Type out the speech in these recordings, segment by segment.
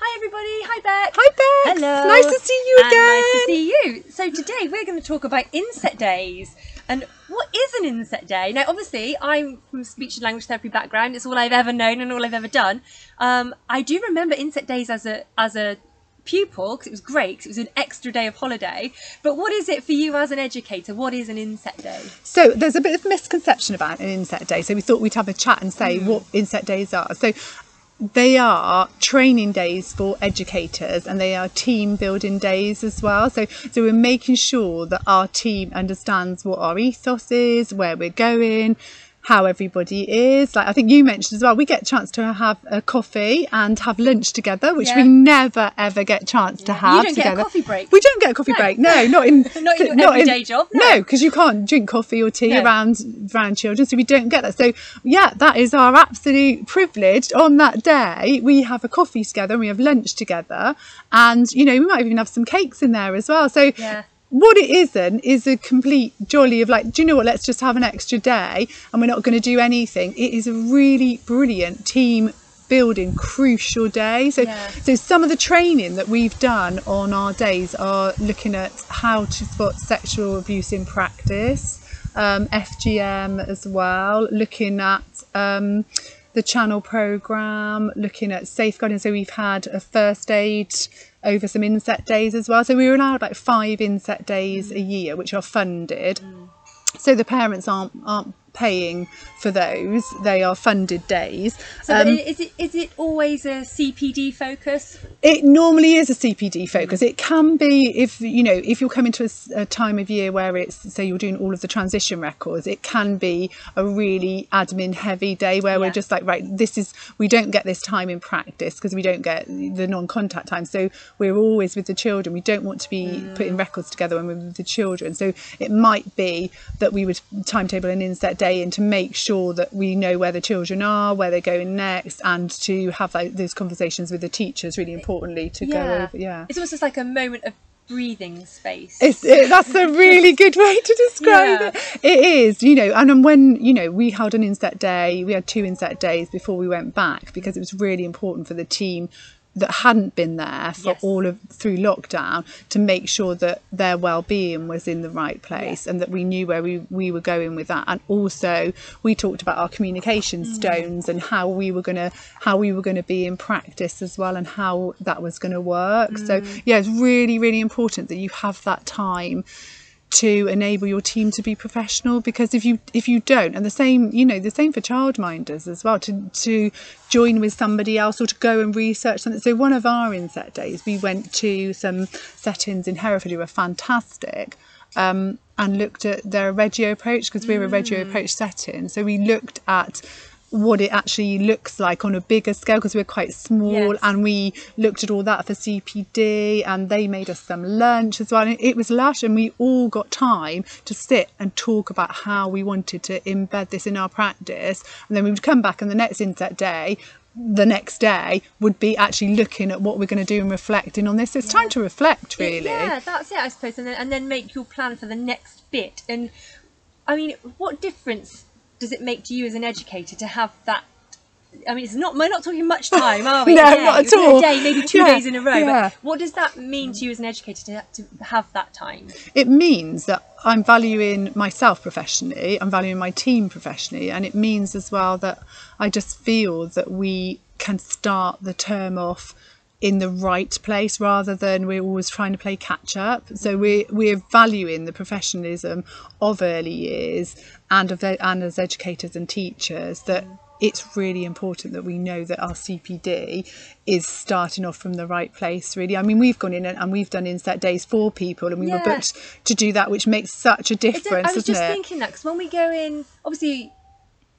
Hi everybody. Hi Beck. Hi Beck. Hello. Nice to see you And again. Nice to see you. So today we're going to talk about inset days. And what is an inset day? Now, obviously, I'm from speech and language therapy background. It's all I've ever known and all I've ever done. Um, I do remember inset days as a as a pupil because it was great 'cause it was an extra day of holiday. But what is it for you as an educator? What is an inset day? So there's a bit of misconception about an inset day. So we thought we'd have a chat and say what inset days are. So they are training days for educators and they are team building days as well. So so we're making sure that our team understands what our ethos is, where we're going, how everybody is. Like I think you mentioned as well, we get a chance to have a coffee and have lunch together, which we never ever get a chance to You have don't get a together. coffee break. We don't get a coffee No. break. No, not in Not in your everyday job, no. No, because you can't drink coffee or tea No. around around children, so we don't get that. So yeah, that is our absolute privilege. On that day, we have a coffee together, and we have lunch together, and you know we might even have some cakes in there as well. So. Yeah. What it isn't is a complete jolly of like, do you know what? Let's just have an extra day and we're not going to do anything. It is a really brilliant team building crucial day. So, Yeah. so some of the training that we've done on our days are looking at how to spot sexual abuse in practice, um, FGM as well, looking at um, the channel program, looking at safeguarding. So we've had a first aid over some inset days as well. So we were allowed like five inset days a mm. year, which are funded. Mm. So the parents aren't aren't paying for those; they are funded days. So Um, is it is it always a CPD focus? it normally is a CPD focus. It can be if you know if you're coming to a a, time of year where it's say you're doing all of the transition records. It can be a really admin heavy day where Yeah. we're just like right, this is we don't get this time in practice because we don't get the non-contact time. So we're always with the children. We don't want to be putting records together when we're with the children. So it might be that we would timetable an inset day in to make sure that we know where the children are, where they're going next, and to have like, those conversations with the teachers. Really importantly to go over. Yeah. It's almost just like a moment of breathing space. It's, it, that's a really good way to describe Yeah. it. It is, you know, and um, when, you know, we held an inset day, we had two inset days before we went back because it was really important for the team that hadn't been there for Yes. all of through lockdown to make sure that their well-being was in the right place and that we knew where we, we were going with that and also we talked about our communication Mm. stones and how we were going to how we were going to be in practice as well and how that was going to work so Mm. yeah it's really really important that you have that time to enable your team to be professional because if you if you don't and the same you know the same for childminders as well to to join with somebody else or to go and research something. So one of our inset days we went to some settings in Hereford who were fantastic um, and looked at their Reggio approach because we're a Reggio approach setting. So we looked at what it actually looks like on a bigger scale because we're quite small Yes. and we looked at all that for CPD and they made us some lunch as well. And it was lush and we all got time to sit and talk about how we wanted to embed this in our practice. And then we would come back and the next inset day, the next day would be actually looking at what we're going to do and reflecting on this. It's time to reflect really. Yeah, that's it, I suppose, and then and then make your plan for the next bit. And I mean, what difference does it make to you as an educator to have that? I mean, it's not. We're not talking much time, are we? No, day, not at it's a all. day, maybe two Yeah, days in a row. yeah. But what does that mean to you as an educator to, to have that time? it means that I'm valuing myself professionally, I'm valuing my team professionally, and it means as well that I just feel that we can start the term off in the right place rather than we're always trying to play catch up. So we're we're valuing the professionalism of early years and of and as educators and teachers that it's really important that we know that our CPD is starting off from the right place really I mean we've gone in and, and we've done inset days for people and we were Yeah. booked to do that which makes such a difference I was just it thinking that because when we go in, obviously,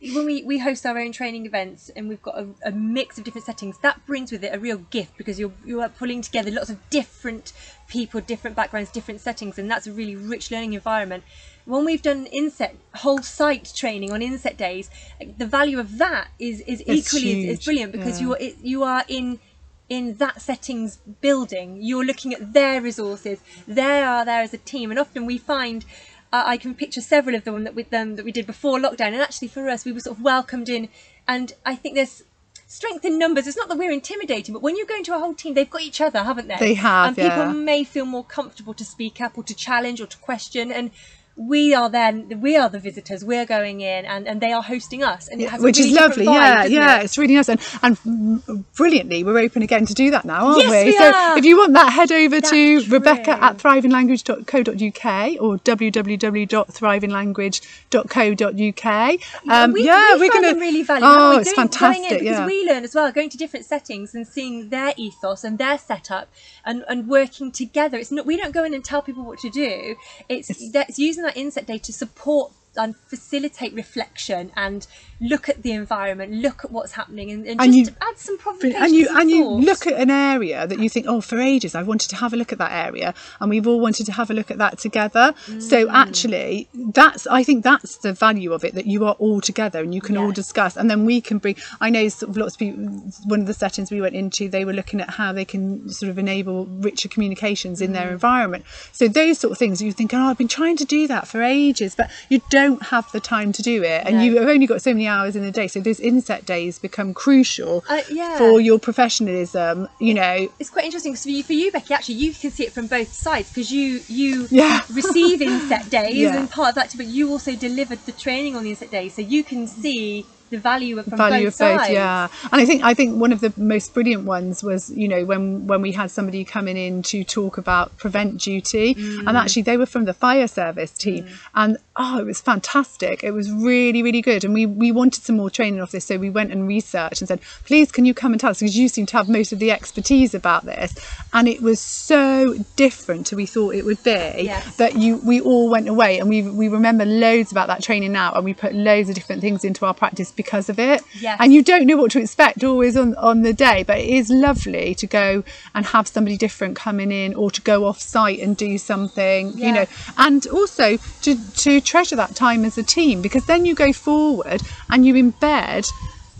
when we, we host our own training events and we've got a, a mix of different settings, that brings with it a real gift because you're you are pulling together lots of different people, different backgrounds, different settings, and that's a really rich learning environment. When we've done inset whole site training on inset days, the value of that is is It's equally is, is brilliant because yeah. you are it, you are in in that settings building you're looking at their resources they are there as a team and often we find uh, I can picture several of them that with them that we did before lockdown and actually for us we were sort of welcomed in and I think there's strength in numbers. It's not that we're intimidating, but when you go into a whole team, they've got each other, haven't they? They have, And people may feel more comfortable to speak up or to challenge or to question. And we are then we are the visitors. We're going in, and, and they are hosting us, and it has which really is lovely. vibe, yeah, yeah, it? it's really nice and and brilliantly we're open again to do that now, aren't Yes, we? we so are. if you want that, head over to That's Rebecca at thrivinglanguage.co.uk or www.thrivinglanguage.co.uk. Um, we, yeah, we are gonna. really valuable. Oh, We're it's doing- going in fantastic. because Yeah. we learn as well, going to different settings and seeing their ethos and their setup and, and working together. It's not we don't go in and tell people what to do. It's that's using that inset day to support and facilitate reflection and look at the environment, look at what's happening, and, and, And just you- add some provocation. and you and you look at an area that you think oh for ages I've wanted to have a look at that area and we've all wanted to have a look at that together Mm. so actually that's i think that's the value of it that you are all together and you can all discuss and then we can bring i know sort of lots of people one of the settings we went into they were looking at how they can sort of enable richer communications in Mm. their environment so those sort of things you think oh i've been trying to do that for ages but you don't have the time to do it and No. you have only got so many hours in the day so those inset days become crucial Uh, yeah. for your professionalism you know it's quite interesting because for you, for you, Becky, actually, you can see it from both sides because you you Yeah. receive inset days Yeah. and part of that, too, but you also delivered the training on the inset days, so you can see the value of from value both of both sides. yeah and i think i think one of the most brilliant ones was you know when when we had somebody coming in to talk about prevent duty. Mm. and actually they were from the fire service team. And oh it was fantastic. It was really really good. And we we wanted some more training off this. So we went and researched and said please can you come and tell us? Because you seem to have most of the expertise about this. And it was so different to we thought it would be Yes. that you we all went away. And we we remember loads about that training now. And we put loads of different things into our practice because of it. Yes. and you don't know what to expect always on on the day but it is lovely to go and have somebody different coming in or to go off site and do something you know. And also to to treasure that time as a team because then you go forward and you embed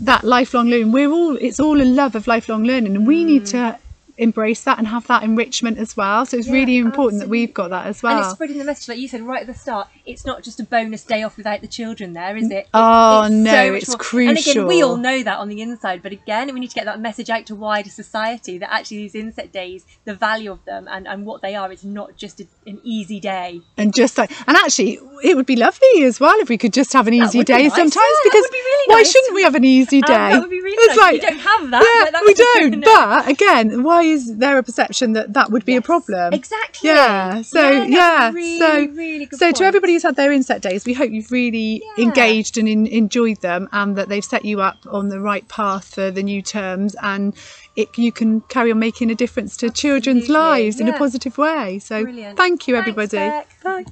that lifelong learning. We're all it's all a love of lifelong learning and we need mm. to embrace that and have that enrichment as well so it's. Yeah, really important that we've got that as well And it's spreading the message, like you said right at the start. It's not just a bonus day off without the children there, is it? Oh, It's no, so it's more. And again, we all know that on the inside, but again, we need to get that message out to wider society that actually these inset days, the value of them and, and what they are, is not just a, an easy day. and just like and actually it would be lovely as well if we could just have an easy day nice, sometimes yeah, because be really why nice. shouldn't we have an easy day Um, that would be really it's nice. like We don't have that, yeah but that we don't but again why is there a perception that that would be a problem exactly. yeah so Yeah, yeah, really, so really good so point. to everybody who's had their inset days we hope you've really Yeah. engaged and in, enjoyed them and that they've set you up on the right path for the new terms and it, you can carry on making a difference to children's Absolutely, lives in a positive way so Brilliant. thank you everybody Beck. bye